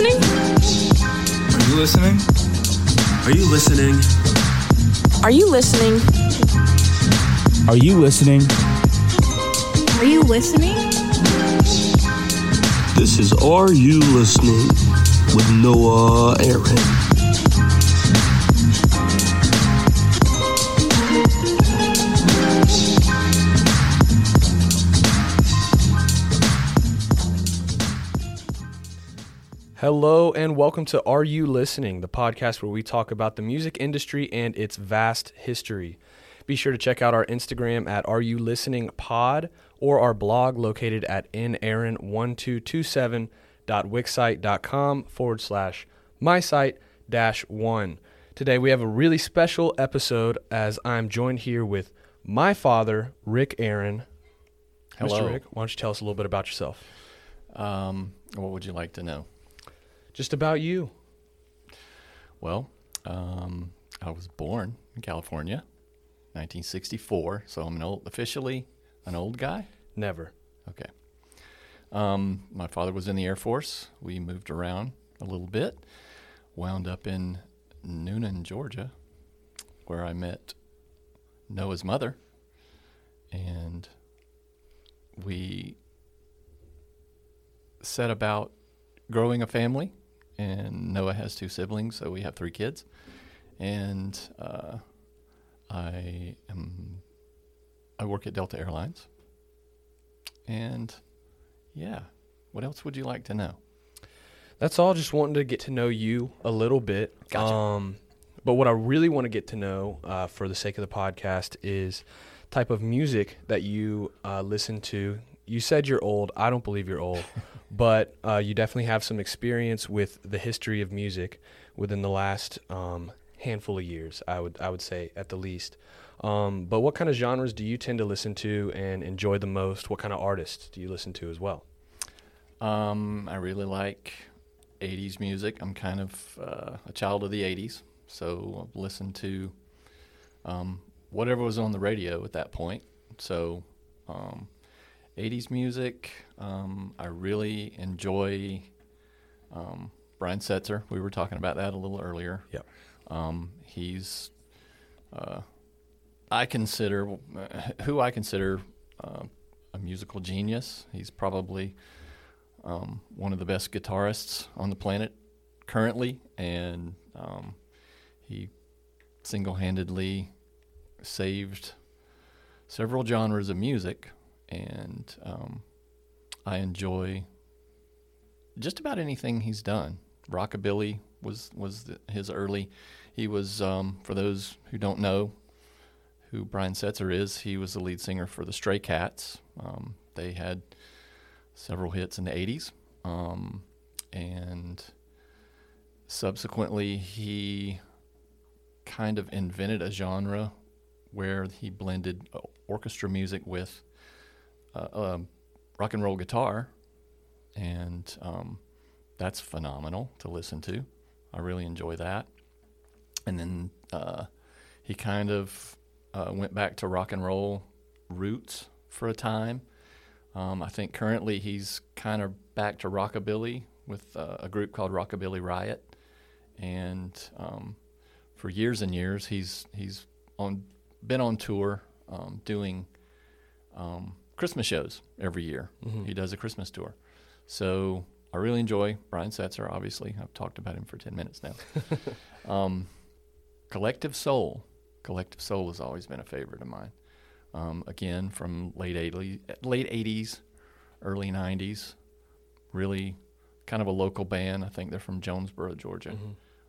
listening? Are you listening? Are you listening? Are you listening? Are you listening? Are you listening? This is Are You Listening with Noah Aaron. Hello and welcome to Are You Listening, the podcast where we talk about the music industry and its vast history. Be sure to check out our Instagram at Are You Listening Pod or our blog located at naaron1227.wixsite.com forward slash my site dash one. Today we have a really special episode as I'm joined here with my father, Rick Aaron. Hello. Mr. Rick, why don't you tell us a little bit about yourself? Um, what would you like to know? Just about you. Well, um, I was born in California, 1964, so I'm an old, officially an old guy. Never. Okay. Um, my father was in the Air Force. We moved around a little bit. Wound up in Newnan, Georgia, where I met Noah's mother, and we set about growing a family. And Noah has two siblings, so we have three kids. And uh, I am I work at Delta Airlines. And yeah, what else would you like to know? That's all. Just wanting to get to know you a little bit. Gotcha. Um, but what I really want to get to know, uh, for the sake of the podcast, is type of music that you uh, listen to. You said you're old. I don't believe you're old, but uh, you definitely have some experience with the history of music within the last um, handful of years. I would I would say at the least. Um, but what kind of genres do you tend to listen to and enjoy the most? What kind of artists do you listen to as well? Um, I really like 80s music. I'm kind of uh, a child of the 80s, so I've listened to um, whatever was on the radio at that point. So, um, 80s music, um, I really enjoy um, Brian Setzer. We were talking about that a little earlier. Yep. Um, he's, uh, I consider, who I consider uh, a musical genius. He's probably um, one of the best guitarists on the planet currently, and um, he single-handedly saved several genres of music, and um, I enjoy just about anything he's done. Rockabilly was was the, his early. He was um, for those who don't know who Brian Setzer is. He was the lead singer for the Stray Cats. Um, they had several hits in the 80s. Um, and subsequently, he kind of invented a genre where he blended orchestra music with uh, um, rock and roll guitar. And um, that's phenomenal to listen to. I really enjoy that. And then uh, he kind of uh, went back to rock and roll roots for a time. Um, I think currently he's kind of back to rockabilly with uh, a group called Rockabilly Riot, and um, for years and years he's he's on been on tour um, doing um, Christmas shows every year. He does a Christmas tour, so I really enjoy Brian Setzer. Obviously, I've talked about him for ten minutes now. um, Collective Soul, Collective Soul has always been a favorite of mine um, again from late 80s, late 80s, early 90s. Really kind of a local band. I think they're from Jonesboro, Georgia.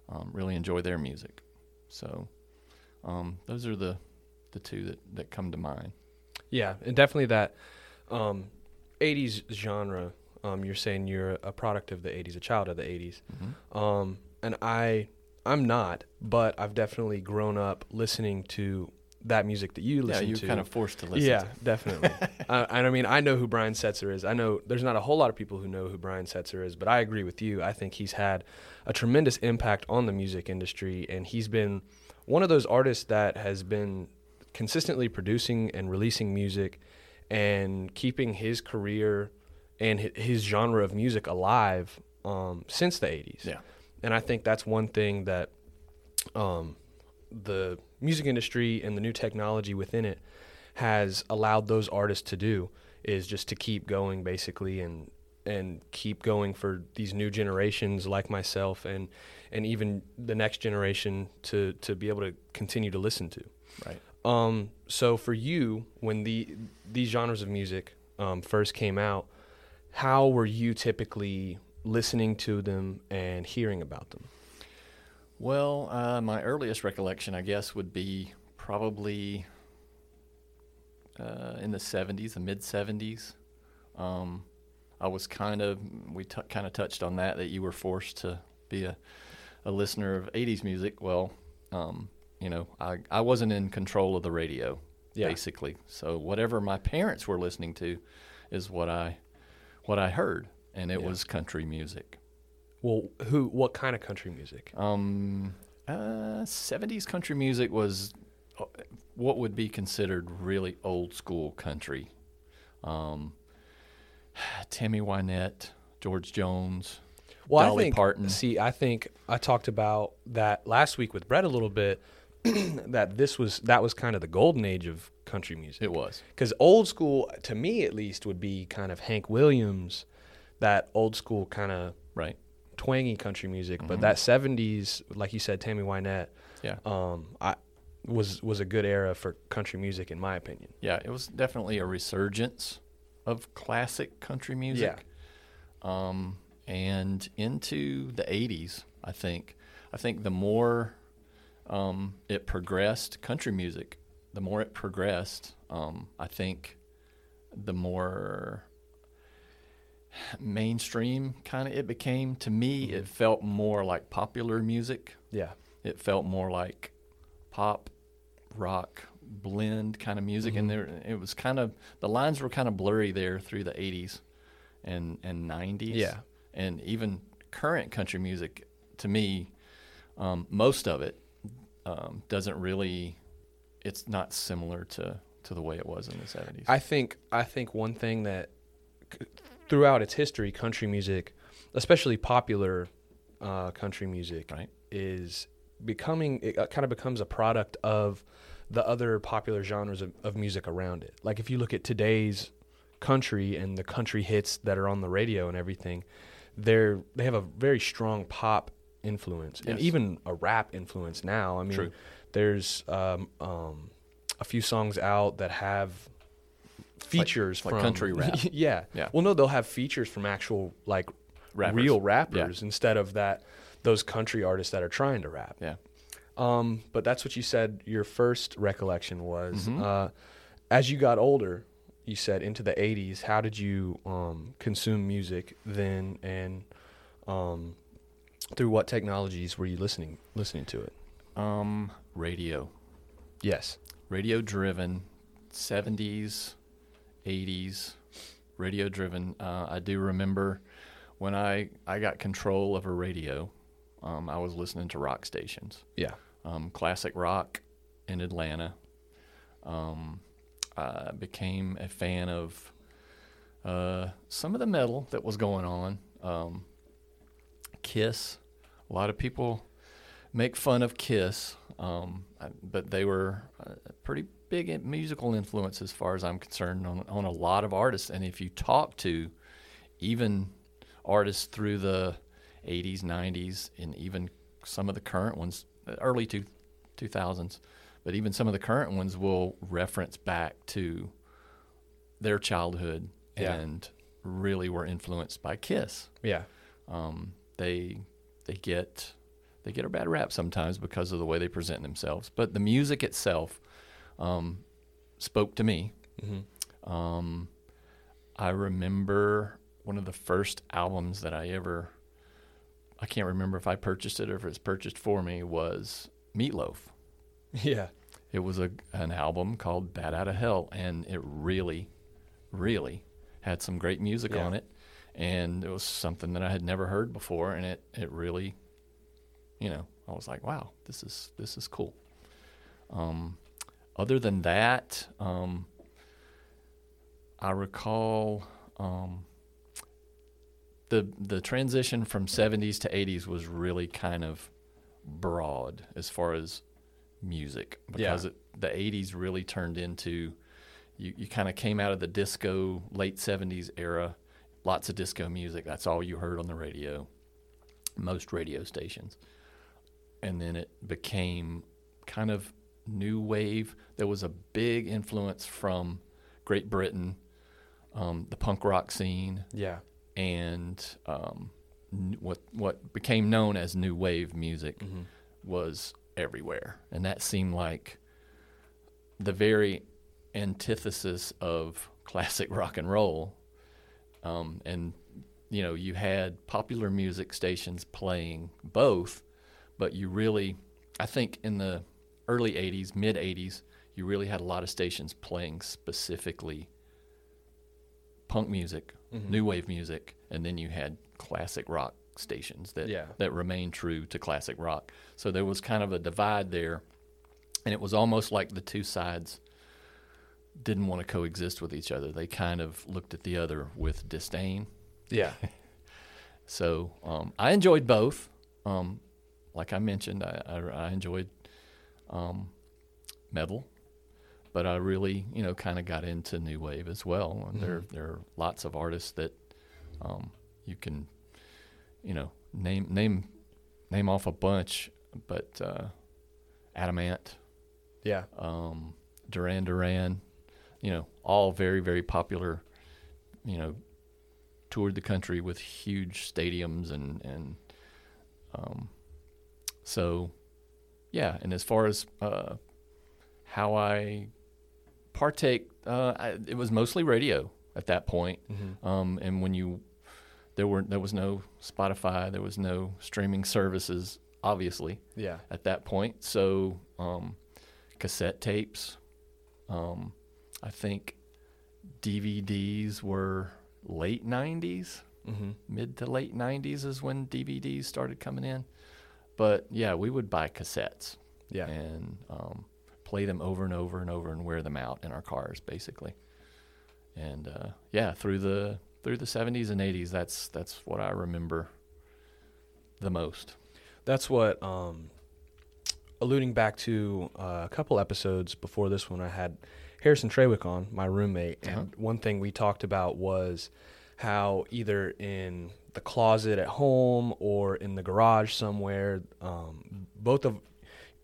Um, really enjoy their music. So um, those are the the two that, that come to mind. Yeah, and definitely that um, 80s genre. Um, you're saying you're a product of the 80s, a child of the 80s. Um, and I, I'm not, but I've definitely grown up listening to that music that you listen Yeah, you're to. kind of forced to listen. To. Yeah, to. definitely. uh, and I mean, I know who Brian Setzer is. I know there's not a whole lot of people who know who Brian Setzer is, but I agree with you. I think he's had a tremendous impact on the music industry, and he's been one of those artists that has been consistently producing and releasing music and keeping his career and his genre of music alive um, since the 80s. Yeah. And I think that's one thing that um, the music industry and the new technology within it has allowed those artists to do is just to keep going basically and and keep going for these new generations like myself and and even the next generation to to be able to continue to listen to. Right. Um, so for you, when the these genres of music um, first came out, how were you typically listening to them and hearing about them? Well, uh, my earliest recollection, I guess, would be probably uh, in the 70s, the mid 70s. Um, I was kind of, we t- kind of touched on that, that you were forced to be a, a listener of 80s music. Well, um, you know, I, I wasn't in control of the radio, Yeah. basically. So whatever my parents were listening to is what I, what I heard, and it Yeah. was country music. Well, who? What kind of country music? Um, uh, 70s country music was uh, what would be considered really old school country. Um, Tammy Wynette, George Jones, Well, Dolly I think, Parton. See, I think I talked about that last week with Brett a little bit. that this was that was kind of the golden age of country music. It was. because old school, to me at least, would be kind of Hank Williams, that old school kind of Right. twangy country music. Mm-hmm. But that '70s, like you said, Tammy Wynette, Yeah. um, I was was a good era for country music in my opinion. Yeah, it was definitely a resurgence of classic country music. Um, and into the 80s, I think. I think the more um, it progressed, country music, the more it progressed, um, I think the more mainstream kind of it became. To me, it felt more like popular music. Yeah, It felt more like pop, rock, blend kind of music, and there it was kind of the lines were kind of blurry there through the '80s and and '90s. Yeah. and even current country music, to me, um, most of it um, doesn't really. It's not similar to to the way it was in the '70s. I think I think one thing that throughout its history, country music, especially popular uh, country music, Right. is becoming it uh, kind of becomes a product of the other popular genres of, of music around it. Like if you look at today's country and the country hits that are on the radio and everything, they're they have a very strong pop influence and even a rap influence now. I mean, True. there's um, um, a few songs out that have features like from country rap. yeah. Yeah. Well, no, they'll have features from actual like Rappers. real Yeah. rappers instead of that those country artists that are trying to rap. yeah. Um, but that's what you said your first recollection was. Mm-hmm. Uh, as you got older, you said into the 80s, how did you um, consume music then and um, through what technologies were you listening listening to it? Um, radio. Yes. radio driven 70s 80s radio driven uh, i do remember when i i got control of a radio um, i was listening to rock stations Yeah. um, classic rock in atlanta um, i became a fan of uh, some of the metal that was going on um, kiss a lot of people make fun of Kiss, um, but they were a pretty big musical influence as far as I'm concerned on, on a lot of artists. And if you talk to even artists through the 80s, 90s, and even some of the current ones, uh, early two, 2000s, but even some of the current ones will reference back to their childhood Yeah. and really were influenced by Kiss Yeah. um, they they get they get a bad rap sometimes because of the way they present themselves. But the music itself um, spoke to me. Um, I remember one of the first albums that I ever I can't remember if I purchased it or if it's purchased for me was Meatloaf. Yeah. It was a an album called Bat Out of Hell, and it really, really had some great music Yeah. on it, and it was something that I had never heard before, and it it really, you know, I was like, wow, this is this is cool. Um, other than that, um, I recall um, the the transition from 70s to 80s was really kind of broad as far as music because Yeah. it, the 80s really turned into you, you kind of came out of the disco late 70s era lots of disco music that's all you heard on the radio most radio stations and then it became kind of new wave there was a big influence from great britain um, the punk rock scene Yeah. and um, n- what what became known as new wave music Mm-hmm. was everywhere, and that seemed like the very antithesis of classic rock and roll. Um, and you know, you had popular music stations playing both, but you really, I think, in the early '80s, mid '80s, you really had a lot of stations playing specifically punk music, Mm-hmm. new wave music, and then you had classic rock stations that Yeah. that remained true to classic rock. So there was kind of a divide there, and it was almost like the two sides didn't want to coexist with each other. They kind of looked at the other with disdain. Yeah. So um, I enjoyed both. Um, like I mentioned, I, I, I enjoyed um, metal, but I really, you know, kind of got into new wave as well. And there, there are lots of artists that um, you can, you know, name name name off a bunch, but uh, Adam Ant, Yeah. um, Duran Duran, you know, all very, very popular, you know, toured the country with huge stadiums and, and, um, so yeah. And as far as, uh, how I partake, uh, I, it was mostly radio at that point. Um, and when you, there were, there was no Spotify, there was no streaming services, obviously Yeah. at that point. So um, cassette tapes. Um, I think DVDs were late '90s, Mm-hmm. mid to late '90s is when DVDs started coming in. But yeah, we would buy cassettes Yeah. and um, play them over and over and over and wear them out in our cars, basically. And uh, yeah, through the through the '70s and '80s, that's that's what I remember the most. That's what, um, alluding back to uh, a couple episodes before this one, I had Harrison Trawick on, my roommate, and Uh-huh. one thing we talked about was how either in the closet at home or in the garage somewhere, um, both of,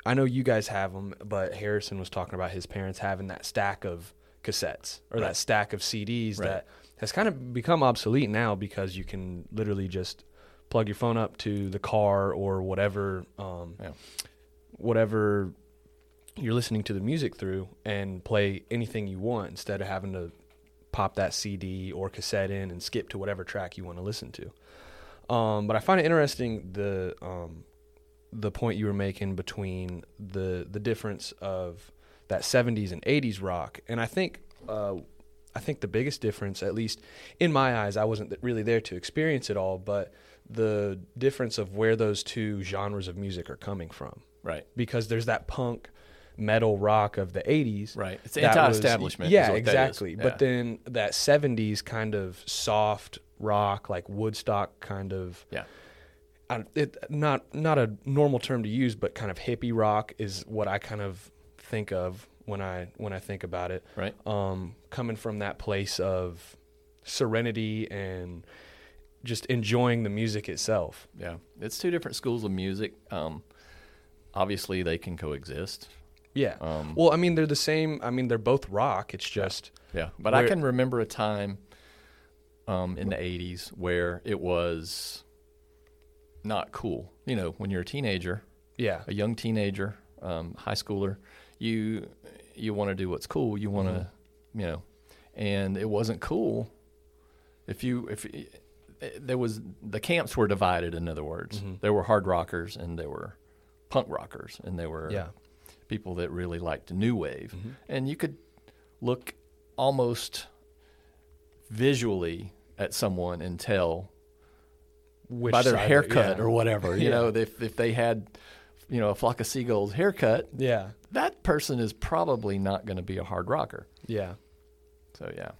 I know you guys have them, but Harrison was talking about his parents having that stack of cassettes or that stack of CDs Right. that has kind of become obsolete now because you can literally just plug your phone up to the car or whatever um, Yeah. whatever you're listening to the music through and play anything you want instead of having to pop that CD or cassette in and skip to whatever track you want to listen to. Um, but I find it interesting the um, the point you were making between the the difference of that 70s and 80s rock, and I think uh, I think the biggest difference, at least in my eyes, I wasn't really there to experience it all, but the difference of where those two genres of music are coming from Right. because there's that punk metal rock of the 80s Right. It's that anti-establishment. yeah what that is. exactly Yeah. but then that 70s kind of soft rock like woodstock kind of yeah, I, it, not not a normal term to use but kind of hippie rock is what i kind of think of when i when i think about it right. um, coming from that place of serenity and just enjoying the music itself Yeah, it's two different schools of music. Um, obviously, they can coexist. Yeah Um, well i mean they're the same i mean they're both rock it's just Yeah, but I can remember a time um, in the '80s where it was not cool. You know, when you're a teenager, yeah a young teenager, um, high schooler, you you want to do what's cool. You want to, Mm-hmm. you know, and it wasn't cool if you if there was the camps were divided. In other words, Mm-hmm. there were hard rockers and there were punk rockers, and there were Yeah. People that really liked new wave, Mm-hmm. and you could look almost visually at someone and tell Which by their side of it, haircut yeah. or whatever. You Yeah. know, if if they had, you know, a flock of seagulls haircut, Yeah, that person is probably not going to be a hard rocker. yeah, So yeah,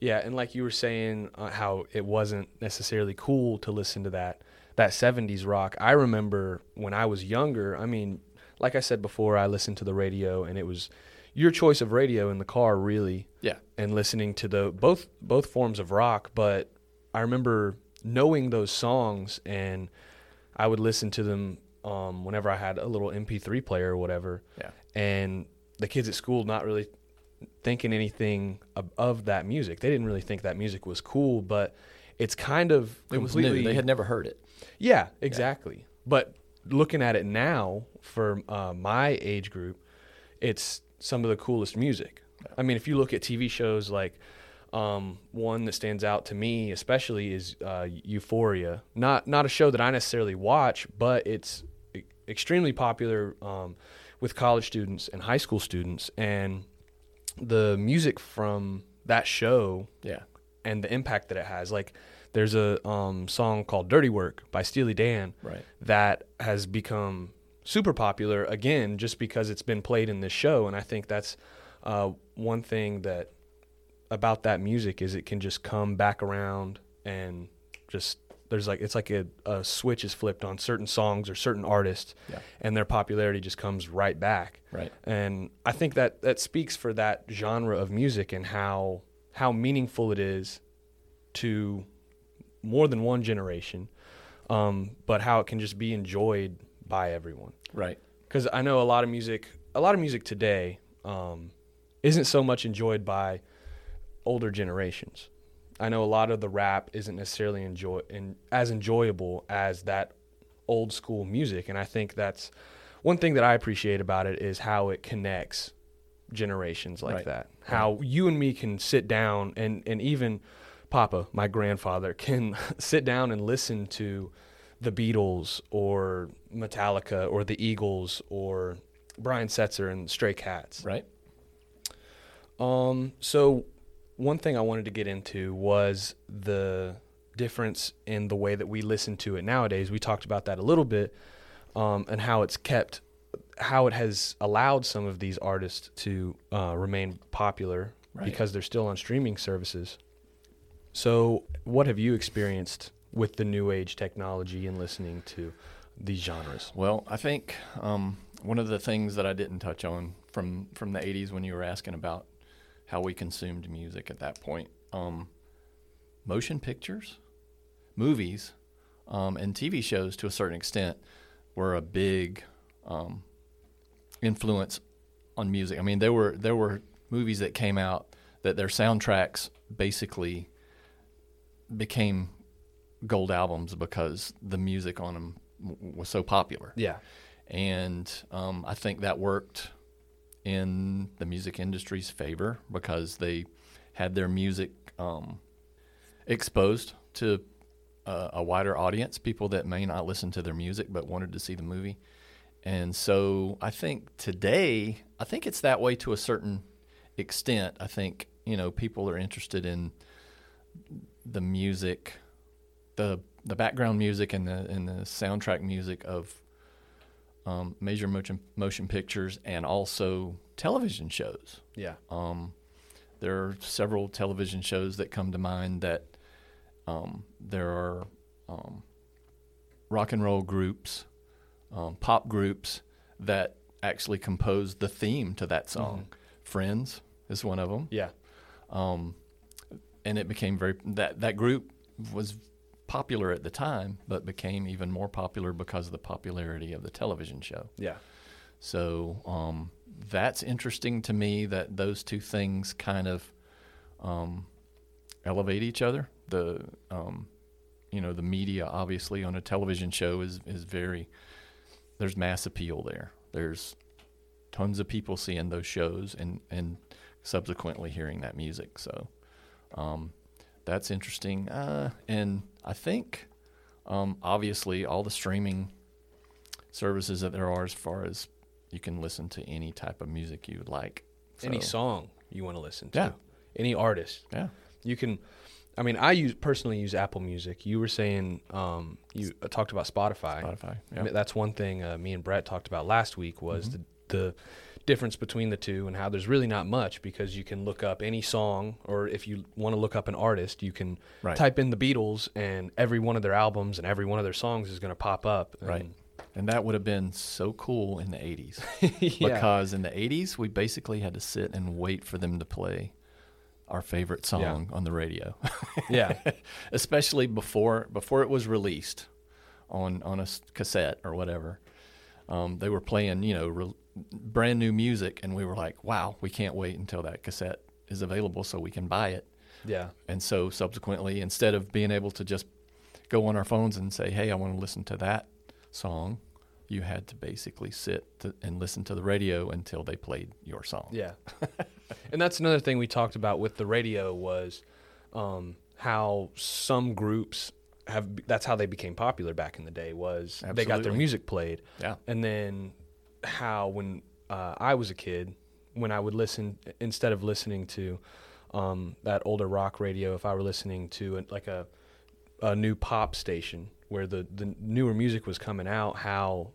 Yeah, and like you were saying, uh, how it wasn't necessarily cool to listen to that that '70s rock. I remember when I was younger. I mean, like I said before, I listened to the radio, and it was your choice of radio in the car, really. Yeah. And listening to the both both forms of rock, but I remember knowing those songs, and I would listen to them um, whenever I had a little MP3 player or whatever. Yeah. And the kids at school not really thinking anything of, of that music. They didn't really think that music was cool, but it's kind of It was completely. They had never heard it. yeah, exactly. But looking at it now for uh, my age group, it's some of the coolest music. I mean, if you look at TV shows like um, one that stands out to me, especially, is uh, Euphoria. Not not a show that I necessarily watch, but it's extremely popular um, with college students and high school students, and the music from that show Yeah. and the impact that it has. Like there's a um, song called "Dirty Work" by Steely Dan Right. that has become super popular again just because it's been played in this show, and I think that's uh, one thing that about that music is it can just come back around and just there's like it's like a, a switch is flipped on certain songs or certain artists Yeah. and their popularity just comes right back Right. and I think that that speaks for that genre of music and how how meaningful it is to more than one generation, um, but how it can just be enjoyed by everyone. Right. Because I know a lot of music, a lot of music today um, isn't so much enjoyed by older generations. I know a lot of the rap isn't necessarily enjoy in, as enjoyable as that old school music, and I think that's one thing that I appreciate about it is how it connects generations like Right. that. How you and me can sit down and and even Papa, my grandfather, can sit down and listen to the Beatles or Metallica or the Eagles or Brian Setzer and Stray Cats. Right. Um, so one thing I wanted to get into was the difference in the way that we listen to it nowadays. We talked about that a little bit, um, and how it's kept, how it has allowed some of these artists to uh, remain popular Right. because they're still on streaming services. So, what have you experienced with the new age technology and listening to these genres? Well, I think um, one of the things that I didn't touch on from from the '80s when you were asking about how we consumed music at that point, um, motion pictures, movies, um, and TV shows to a certain extent were a big um, influence on music. I mean, there were there were movies that came out that their soundtracks basically became gold albums because the music on them w- was so popular. Yeah. And um, I think that worked in the music industry's favor because they had their music um, exposed to uh, a wider audience, people that may not listen to their music but wanted to see the movie. And so I think today, I think it's that way to a certain extent. I think, you know, people are interested in the music, the the background music and the and the soundtrack music of um, major motion motion pictures and also television shows. Yeah. Um, there are several television shows that come to mind that um, there are um, rock and roll groups, um, pop groups that actually compose the theme to that song. Friends is one of them Yeah. um, and it became very that that group was popular at the time, but became even more popular because of the popularity of the television show. Yeah. So um, that's interesting to me that those two things kind of um, elevate each other. The um, you know the media obviously on a television show is is very there's mass appeal there. There's tons of people seeing those shows and and subsequently hearing that music. So um, that's interesting. Uh, and I think um, obviously all the streaming services that there are as far as you can listen to any type of music you would like. Any song you want to listen to. Yeah. Any artist. Yeah. You can. I mean, I use personally use Apple Music. You were saying um, you uh, talked about Spotify. Spotify. Yeah. That's one thing uh, me and Brett talked about last week was Mm-hmm. the, the difference between the two and how there's really not much because you can look up any song or if you want to look up an artist you can Right. type in the Beatles and every one of their albums and every one of their songs is going to pop up and- Right. And that would have been so cool in the 80s. yeah. Because in the 80s, we basically had to sit and wait for them to play our favorite song on the radio. yeah Especially before before it was released on on a cassette or whatever. Um, they were playing, you know, re- brand new music and we were like, "Wow, we can't wait until that cassette is available so we can buy it." yeah And so subsequently, instead of being able to just go on our phones and say, "Hey, I want to listen to that song," you had to basically sit to, and listen to the radio until they played your song. Yeah, and that's another thing we talked about with the radio was um, how some groups have. That's how they became popular back in the day. Was they got their music played, Yeah. and then how when uh, I was a kid, when I would listen instead of listening to um, that older rock radio, if I were listening to a, like a a new pop station where the the newer music was coming out, how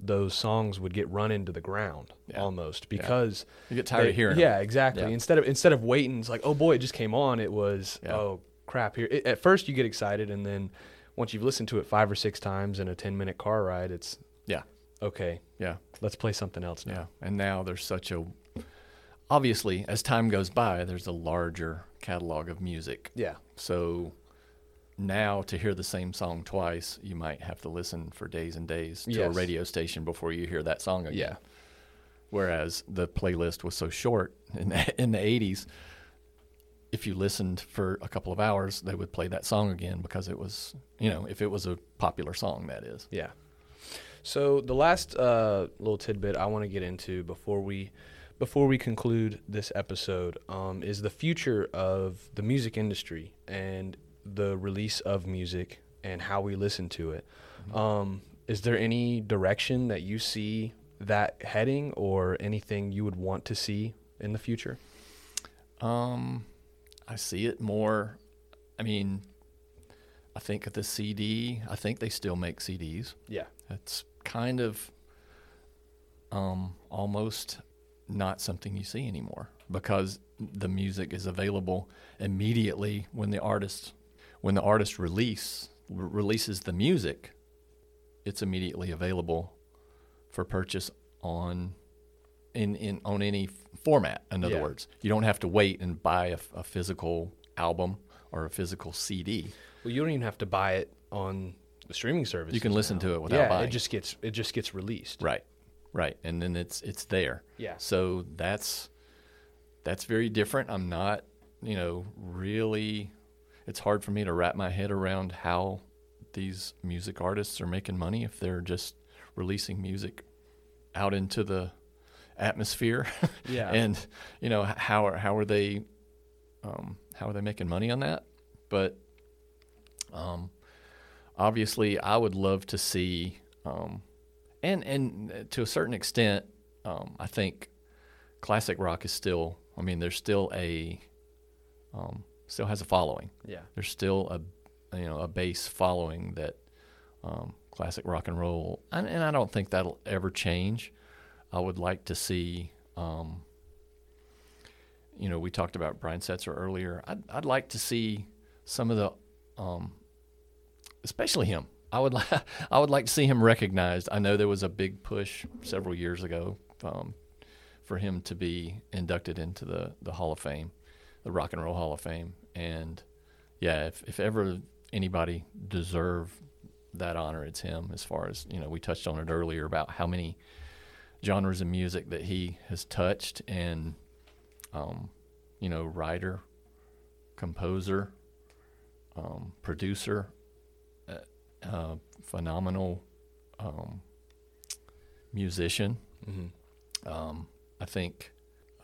those songs would get run into the ground Yeah. almost because You get tired they- of hearing. Yeah, exactly. Yeah. Instead of instead of waiting, it's like, oh boy, it just came on. It was Yeah. oh crap. Here, it, at first you get excited, and then once you've listened to it five or six times in a ten minute car ride, it's Yeah. Okay. Yeah. Let's play something else now. Yeah. And now there's such a obviously as time goes by, there's a larger catalog of music. Yeah. So now to hear the same song twice, you might have to listen for days and days to a radio station before you hear that song again. Yeah. Whereas the playlist was so short in the, in the 80s, if you listened for a couple of hours, they would play that song again because it was, you know, if it was a popular song, that is. Yeah. So the last uh, little tidbit I want to get into before we before we conclude this episode um, is the future of the music industry and the release of music and how we listen to it. Um, is there any direction that you see that heading, or anything you would want to see in the future? Um, I see it more. I mean, I think at the CD, I think they still make CDs. Yeah. It's kind of um, almost not something you see anymore because the music is available immediately when the artist when the artist release re- releases the music. It's immediately available for purchase on in, in on any format. In other Yeah. words, you don't have to wait and buy a physical album or a physical CD. Well, you don't even have to buy it on the streaming service. You can listen to it without yeah, buying. it just gets it just gets released. Right, right, and then it's it's there. Yeah. So that's that's very different. I'm not, you know, really. It's hard for me to wrap my head around how these music artists are making money if they're just releasing music out into the atmosphere. Yeah. and you know how are how are they um, how are they making money on that? But um, obviously, I would love to see, um, and and to a certain extent, um, I think classic rock is still. I mean, there's still a um, still has a following. Yeah. There's still a you know a base following that um, classic rock and roll, and, and I don't think that'll ever change. I would like to see. Um, you know, we talked about Brian Setzer earlier. I'd, I'd like to see some of the, um, especially him. I would, li- I would like to see him recognized. I know there was a big push several years ago um, for him to be inducted into the, the Hall of Fame, the Rock and Roll Hall of Fame. And yeah, if, if ever anybody deserve that honor, it's him. As far as you know, we touched on it earlier about how many genres of music that he has touched and um, you know, writer, composer, um, producer, uh, uh, phenomenal um, musician. Um, I think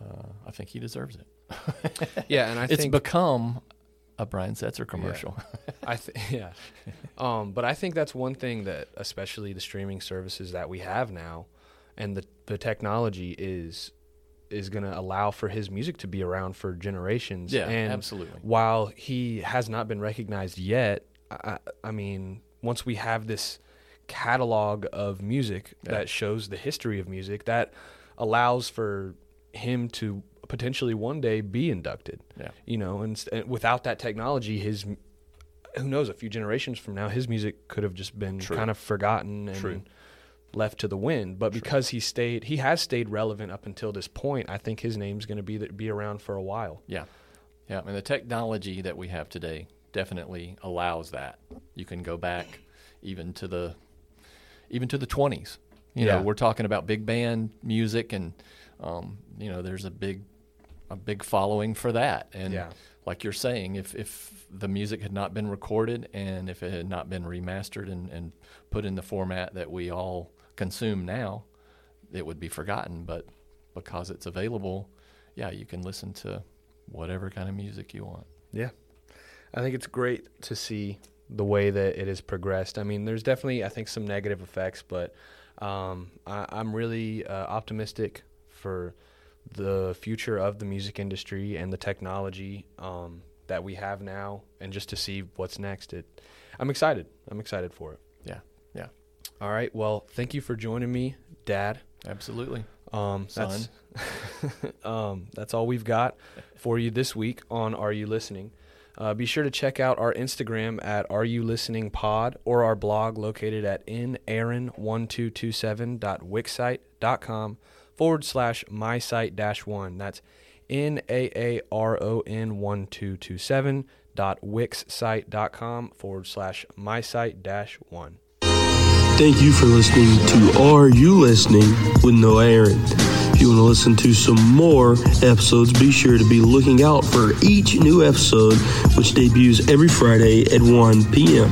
uh, I think he deserves it. Yeah, and I think it's think become a Brian Setzer commercial. I th- yeah, um, but I think that's one thing that, especially the streaming services that we have now, and the the technology is is going to allow for his music to be around for generations. Yeah, and absolutely. While he has not been recognized yet, I, I mean, once we have this catalog of music Yeah. that shows the history of music, that allows for him to potentially one day be inducted. Yeah. You know, and, and without that technology, his who knows a few generations from now, his music could have just been True. kind of forgotten and True. Left to the wind. But because he stayed, he has stayed relevant up until this point. I think his name's going to be be around for a while. Yeah. Yeah. And the technology that we have today definitely allows that. You can go back even to the even to the 20s. You Yeah. know, we're talking about big band music and um, you know, there's a big a big following for that. And Yeah. like you're saying, if if the music had not been recorded and if it had not been remastered and, and put in the format that we all consume now, it would be forgotten. But because it's available, yeah, you can listen to whatever kind of music you want. Yeah. I think it's great to see the way that it has progressed. I mean, there's definitely, I think, some negative effects, but um, I, I'm really uh, optimistic for the future of the music industry and the technology um, that we have now, and just to see what's next. It, I'm excited. I'm excited for it. Yeah, All right. Well, thank you for joining me, Dad. absolutely. Um, Son. That's, um, that's all we've got for you this week on Are You Listening? Uh, be sure to check out our Instagram at Are You Listening Pod or our blog located at naaron1227.wixsite.com forward slash my site dash one. That's N A A R O N 1227 dot wixsite.com forward slash my site dash one. Thank you for listening to Are You Listening with Noah Aaron. If you want to listen to some more episodes, be sure to be looking out for each new episode, which debuts every Friday at 1 p.m.